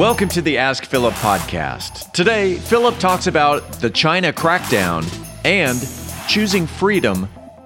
Welcome to the Ask Philip podcast. Today, Philip talks about the China crackdown and choosing freedom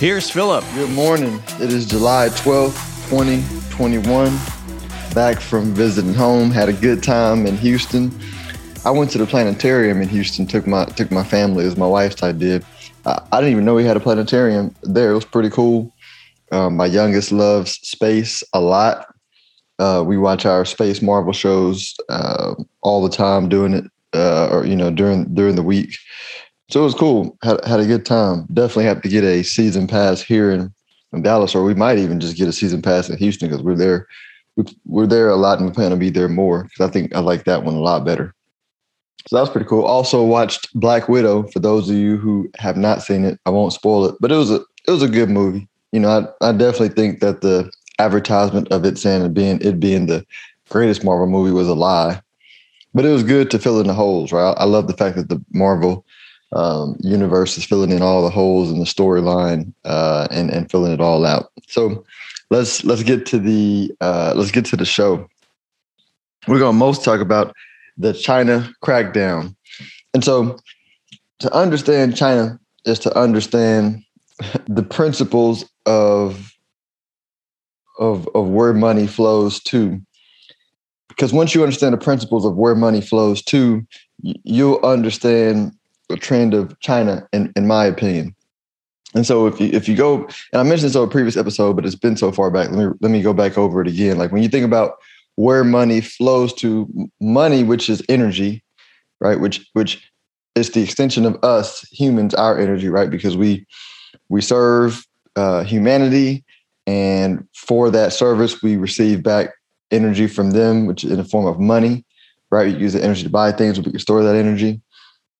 Here's Philip. Good morning. It is July 12th, 2021. Back from visiting home, had a good time in Houston. I went to the planetarium in Houston, took my took my family, as my wife's did. I, I didn't even know we had a planetarium there. It was pretty cool. Um, my youngest loves space a lot. Uh, we watch our space Marvel shows uh, all the time, doing it, uh, or you know, during during the week. So it was cool. Had had a good time. Definitely have to get a season pass here in, in Dallas, or we might even just get a season pass in Houston because we're there. We're there a lot, and we plan to be there more because I think I like that one a lot better. So that was pretty cool. Also watched Black Widow. For those of you who have not seen it, I won't spoil it, but it was a it was a good movie. You know, I, I definitely think that the advertisement of it saying it being it being the greatest Marvel movie was a lie, but it was good to fill in the holes. Right, I love the fact that the Marvel um, universe is filling in all the holes in the storyline uh, and and filling it all out. So let's let's get to the uh, let's get to the show. We're to most talk about the China crackdown, and so to understand China is to understand the principles of of of where money flows to. Because once you understand the principles of where money flows to, you'll understand a trend of China, in, in my opinion. And so if you if you go, and I mentioned this on a previous episode, but it's been so far back. Let me let me go back over it again. Like when you think about where money flows to, money, which is energy, right? Which which is the extension of us humans, our energy, right? Because we we serve uh, humanity, and for that service, we receive back energy from them, which is in the form of money, right? You use the energy to buy things, we can store that energy.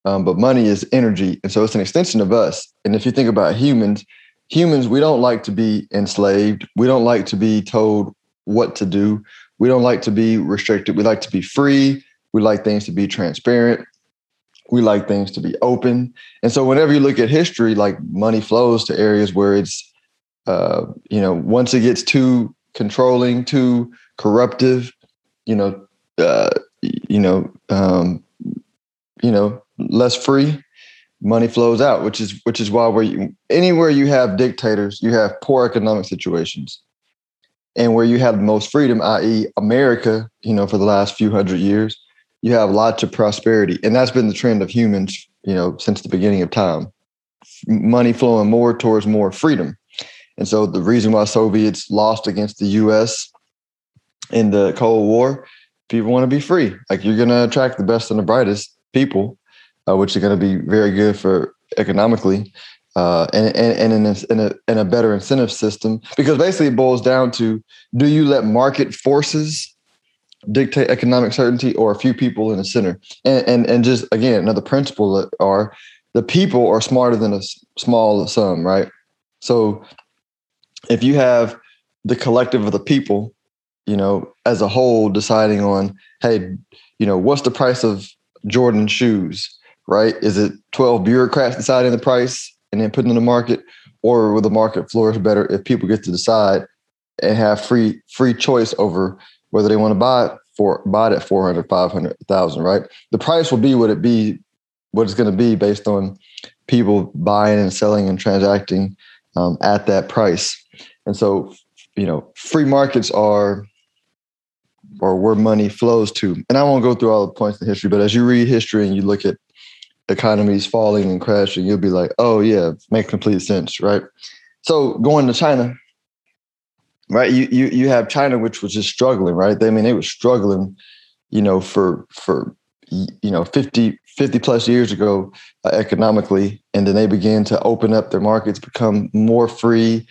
Um, but money is energy. And so it's an extension of us. And if you think about humans, humans, we don't like to be enslaved. We don't like to be told what to do. We don't like to be restricted. We like to be free. We like things to be transparent. We like things to be open. And so whenever you look at history, like money flows to areas where it's, uh, you know, once it gets too controlling, too corruptive, you know, uh, you know, um, you know, less free, money flows out, which is which is why where you, anywhere you have dictators, you have poor economic situations, and where you have the most freedom, i.e., America, you know, for the last few hundred years, you have lots of prosperity, and that's been the trend of humans, you know, since the beginning of time. Money flowing more towards more freedom, and so the reason why Soviets lost against the U.S. in the Cold War, people want to be free. Like you're going to attract the best and the brightest people uh, which are going to be very good for economically uh, and, and, and in, a, in, a, in a better incentive system. Because basically it boils down to do you let market forces dictate economic certainty or a few people in the center? And, and, and just again, another principle that are the people are smarter than a small sum, right? So if you have the collective of the people, you know, as a whole deciding on, hey, you know, what's the price of Jordan shoes? right? Is it 12 bureaucrats deciding the price and then putting in the market? Or will the market flourish better if people get to decide and have free free choice over whether they want to buy it for buy it at 400, 500,000, right? The price will be what it be, what it's going to be based on people buying and selling and transacting um, at that price. And so, you know, free markets are or where money flows to. And I won't go through all the points in history, but as you read history and you look at economies falling and crashing, you'll be like, oh yeah, make complete sense, right? So going to China, right? You you you have China, which was just struggling, right? I mean, they were struggling, you know, for for you know 50 50 plus years ago uh, economically and then they began to open up their markets become more free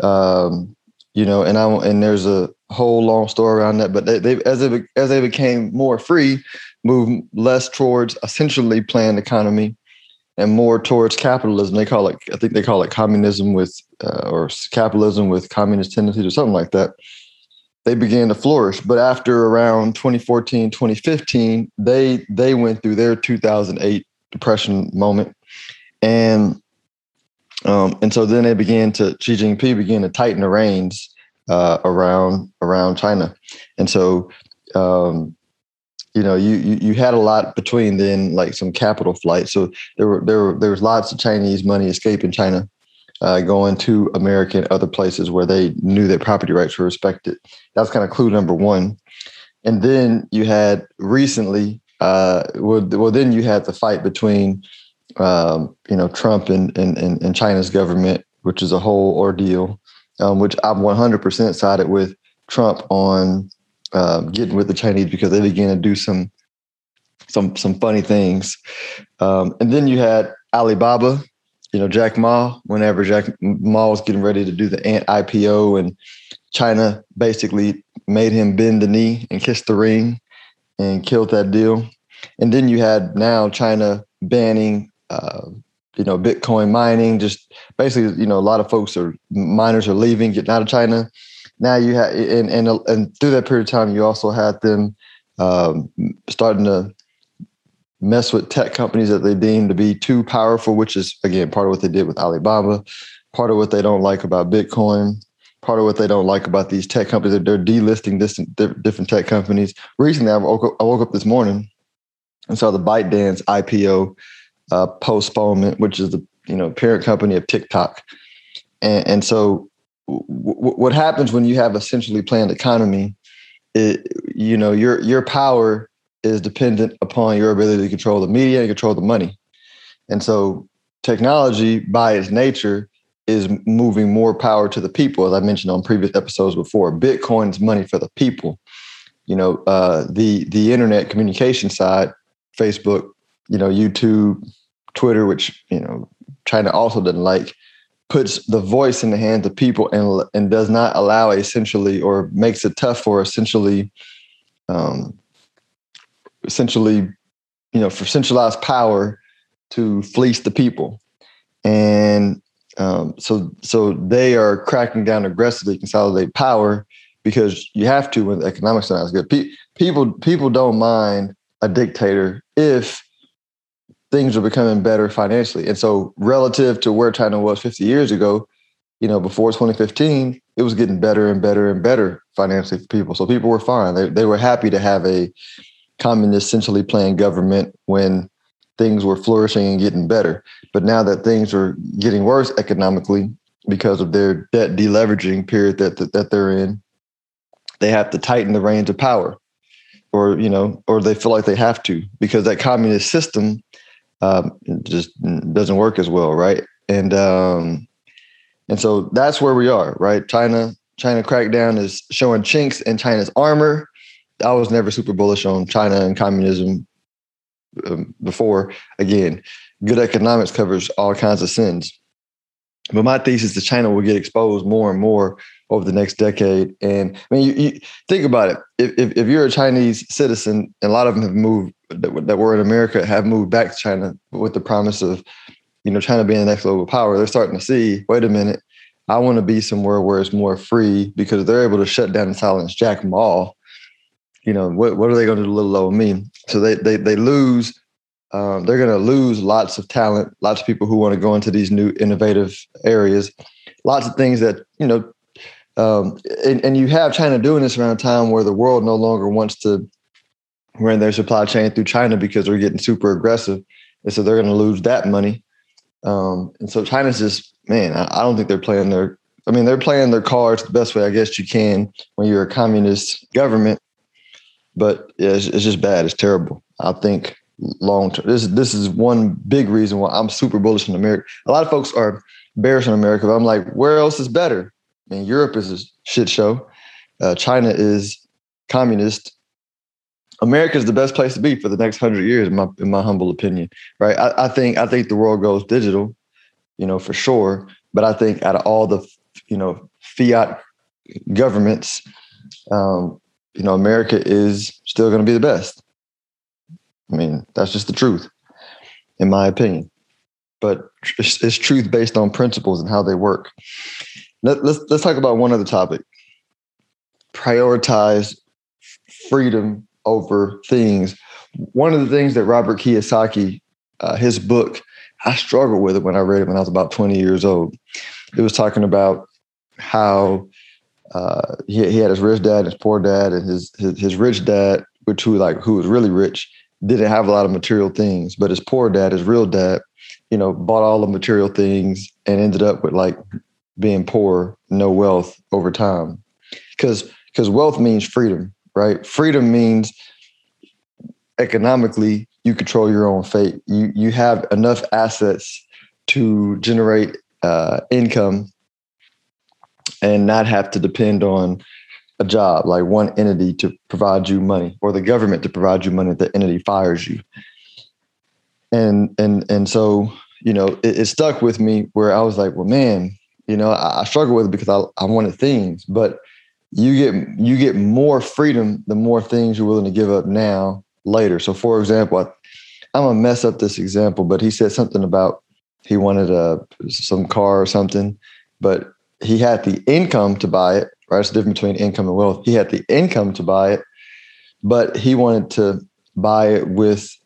um, you know and i and there's a whole long story around that. But they, they as they as they became more free, moved less towards essentially planned economy and more towards capitalism. They call it, I think they call it communism with, uh, or capitalism with communist tendencies or something like that. They began to flourish. But after around 2014, 2015, they they went through their 2008 depression moment, and um, and so then they began to Xi Jinping began to tighten the reins uh, around around China, and so um, you know you, you you had a lot between then like some capital flight. So there were there were there was lots of Chinese money escaping China, uh, going to America and other places where they knew their property rights were respected. That's kind of clue number one. And then you had recently, uh, well, well, then you had the fight between um, you know Trump and, and and China's government, which is a whole ordeal um, which I'm 100% sided with Trump on uh, getting with the Chinese because they began to do some some some funny things. Um, and then you had Alibaba, you know, Jack Ma. Whenever Jack Ma was getting ready to do the Ant IPO, and China basically made him bend the knee and kiss the ring and killed that deal. And then you had now China banning uh, you know, Bitcoin mining, just basically, you know, a lot of folks are miners are leaving, getting out of China. Now you have, and and and through that period of time, you also had them um, starting to mess with tech companies that they deem to be too powerful, which is again part of what they did with Alibaba, part of what they don't like about Bitcoin, part of what they don't like about these tech companies. That they're delisting distant, different tech companies. Recently, I woke, up, I woke up this morning and saw the ByteDance IPO uh, postponement, which is the you know parent company of TikTok. And, and so, w- what happens when you have a centrally planned economy? It, you know your your power is dependent upon your ability to control the media and control the money. And so, technology by its nature is moving more power to the people, as I mentioned on previous episodes before. Bitcoin's money for the people. You know, uh, the the internet communication side, Facebook, you know, YouTube, Twitter, which, you know, China also doesn't like, puts the voice in the hands of people and and does not allow essentially or makes it tough for essentially um essentially you know for centralized power to fleece the people. And um, so so they are cracking down aggressively consolidate power because you have to when the economics are not as good. Pe- people people don't mind a dictator if things are becoming better financially. And so relative to where China was 50 years ago, you know, before 2015, it was getting better and better and better financially for people. So people were fine. They, they were happy to have a communist centrally planned government when things were flourishing and getting better. But now that things are getting worse economically because of their debt deleveraging period that, that, that they're in, they have to tighten the reins of power or, you know, or they feel like they have to because that communist system um, just doesn't work as well, right? And um, and so that's where we are, right? China China crackdown is showing chinks in China's armor. I was never super bullish on China and communism um, before. Again, good economics covers all kinds of sins. But my thesis is China will get exposed more and more over the next decade. And I mean, you, you think about it. If, if, if you're a Chinese citizen, and a lot of them have moved that, that were in America have moved back to China with the promise of, you know, China being the next global power. They're starting to see, wait a minute, I want to be somewhere where it's more free because they're able to shut down and silence Jack Ma. You know, what, what are they going to do a little low me? So they they they lose. Um, they're going to lose lots of talent, lots of people who want to go into these new innovative areas, lots of things that you know. Um, and, and you have China doing this around a time where the world no longer wants to run their supply chain through China because they're getting super aggressive. And so they're going to lose that money. Um, and so China's just, man, I, I, don't think they're playing their, I mean, they're playing their cards the best way I guess you can when you're a communist government. But yeah, it's, it's just bad. It's terrible. I think long term, this, this is one big reason why I'm super bullish on America. A lot of folks are bearish on America, but I'm like, where else is better? I mean, Europe is a shit show. Uh, China is communist America is the best place to be for the next hundred years, in my in my humble opinion. Right? I, I, think I think the world goes digital, you know, for sure. But I think out of all the you know fiat governments, um, you know, America is still going to be the best. I mean, that's just the truth, in my opinion. But it's, it's truth based on principles and how they work. Let, let's let's talk about one other topic. Prioritize freedom over things. One of the things that Robert Kiyosaki, uh, his book, I struggled with it when I read it when I was about 20 years old. It was talking about how uh, he, he had his rich dad, his poor dad, and his, his his rich dad, which who like who was really rich, didn't have a lot of material things, but his poor dad, his real dad, you know, bought all the material things and ended up with like being poor, no wealth over time. Because because wealth means freedom, right? Freedom means economically you control your own fate. You you have enough assets to generate uh, income and not have to depend on a job like one entity to provide you money or the government to provide you money if the entity fires you and and and so you know it, it stuck with me where i was like well man you know i, I struggle with it because I, I wanted things but you get you get more freedom the more things you're willing to give up now later so for example I, i'm gonna mess up this example but he said something about he wanted a some car or something but he had the income to buy it, right? It's the difference between income and wealth. He had the income to buy it, but he wanted to buy it with,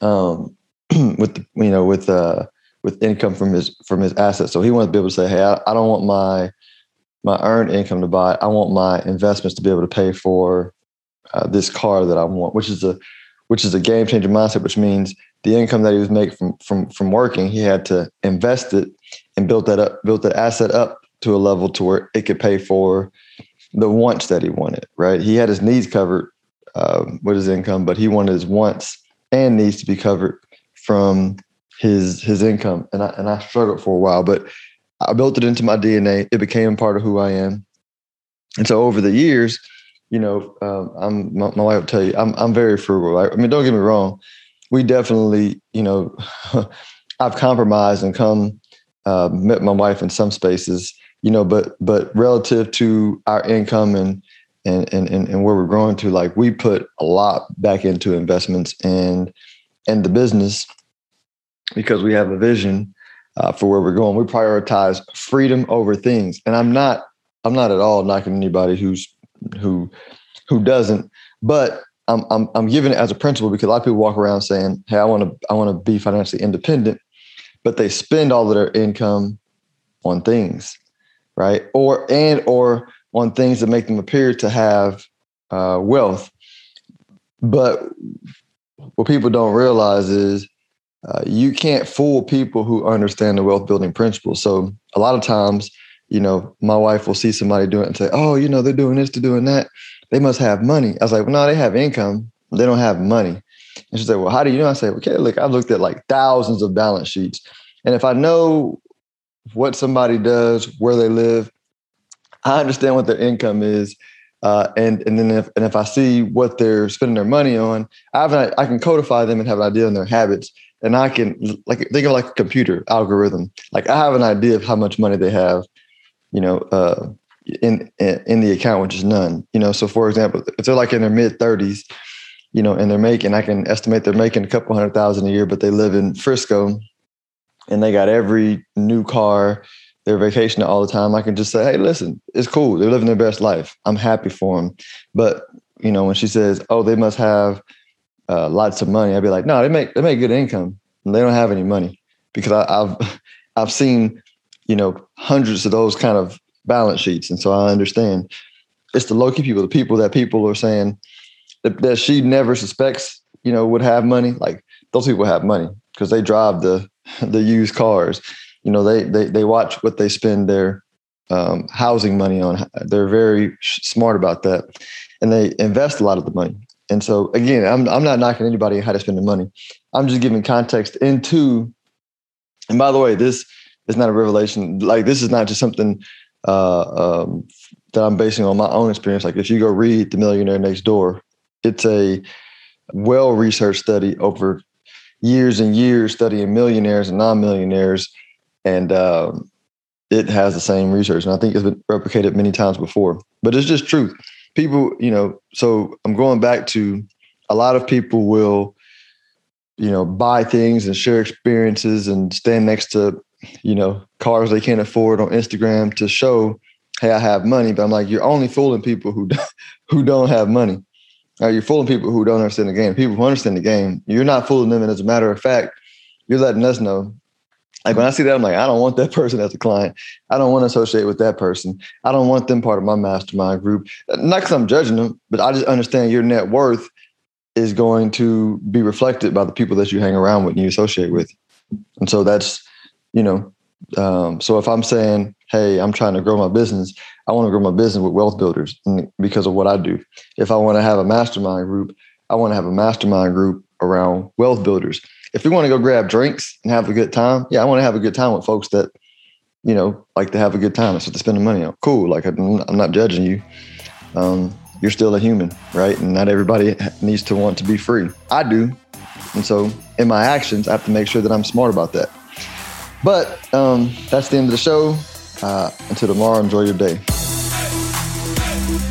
um, with you know, with uh, with income from his from his assets. So he wanted to be able to say, "Hey, I, I don't want my my earned income to buy. I want my investments to be able to pay for uh, this car that I want," which is a which is a game changer mindset, which means the income that he was making from from from working, he had to invest it and built that up, built that asset up to a level to where it could pay for the wants that he wanted. Right? He had his needs covered um, with his income, but he wanted his wants and needs to be covered from his his income. And I and I struggled for a while, but I built it into my DNA. It became part of who I am. And so over the years, you know, um, I'm my, my, wife will tell you, I'm I'm very frugal. Right? I mean, don't get me wrong. We definitely, you know, I've compromised and come uh, met my wife in some spaces, you know, but but relative to our income and and and and where we're growing to, like we put a lot back into investments and and the business because we have a vision uh, for where we're going. We prioritize freedom over things, and I'm not I'm not at all knocking anybody who's who who doesn't, but I'm I'm I'm giving it as a principle because a lot of people walk around saying, "Hey, I want to I want to be financially independent," but they spend all of their income on things, right? Or and or on things that make them appear to have uh, wealth. But what people don't realize is uh, you can't fool people who understand the wealth building principle. So a lot of times, you know, my wife will see somebody doing it and say, "Oh, you know, they're doing this, they're doing that. They must have money." I was like, well, "No, they have income. They don't have money." And she said, Well, how do you know? I said, Okay, look, I've looked at like thousands of balance sheets. And if I know what somebody does, where they live, I understand what their income is. Uh, and and then if and if I see what they're spending their money on, I have an, I can codify them and have an idea on their habits, and I can like think of like a computer algorithm. Like I have an idea of how much money they have, you know, uh, in in the account, which is none. You know, so for example, if they're like in their mid thirties, you know, and they're making, I can estimate they're making a couple hundred thousand a year, but they live in Frisco and they got every new car, they're vacationing all the time. I can just say, hey, listen, it's cool. They're living their best life. I'm happy for them. But, you know, when she says, oh, they must have uh, lots of money, I'd be like, no, they make, they make good income and they don't have any money because I, I've, I've seen, you know, hundreds of those kind of balance sheets. And so I understand it's the low key people, the people that people are saying, that, that she never suspects, you know, would have money. Like those people have money because they drive the the used cars. You know, they they they watch what they spend their um, housing money on. They're very smart about that, and they invest a lot of the money. And so, again, I'm I'm not knocking anybody how to spend the money. I'm just giving context into. And by the way, this is not a revelation. Like this is not just something uh, um, that I'm basing on my own experience. Like if you go read The Millionaire Next Door, it's a well researched study over years and years studying millionaires and non millionaires. And um, it has the same research. And I think it's been replicated many times before. But it's just truth. People, you know, so I'm going back to a lot of people will, you know, buy things and share experiences and stand next to, you know, cars they can't afford on Instagram to show, hey, I have money. But I'm like, you're only fooling people who who don't have money. Or you're fooling people who don't understand the game. People who understand the game, you're not fooling them. And as a matter of fact, you're letting us know like when I see that, I'm like, I don't want that person as a client. I don't want to associate with that person. I don't want them part of my mastermind group. Not because I'm judging them, but I just understand your net worth is going to be reflected by the people that you hang around with and you associate with. And so that's, you know, um, so if I'm saying, hey, I'm trying to grow my business, I want to grow my business with wealth builders because of what I do. If I want to have a mastermind group, I want to have a mastermind group around wealth builders if we want to go grab drinks and have a good time, yeah, I want to have a good time with folks that, you know, like to have a good time. That's what they're spending money on. Cool. Like I'm, not judging you. Um, you're still a human, right? And not everybody needs to want to be free. I do. And so in my actions, I have to make sure that I'm smart about that. But um, that's the end of the show. Uh, until tomorrow, enjoy your day.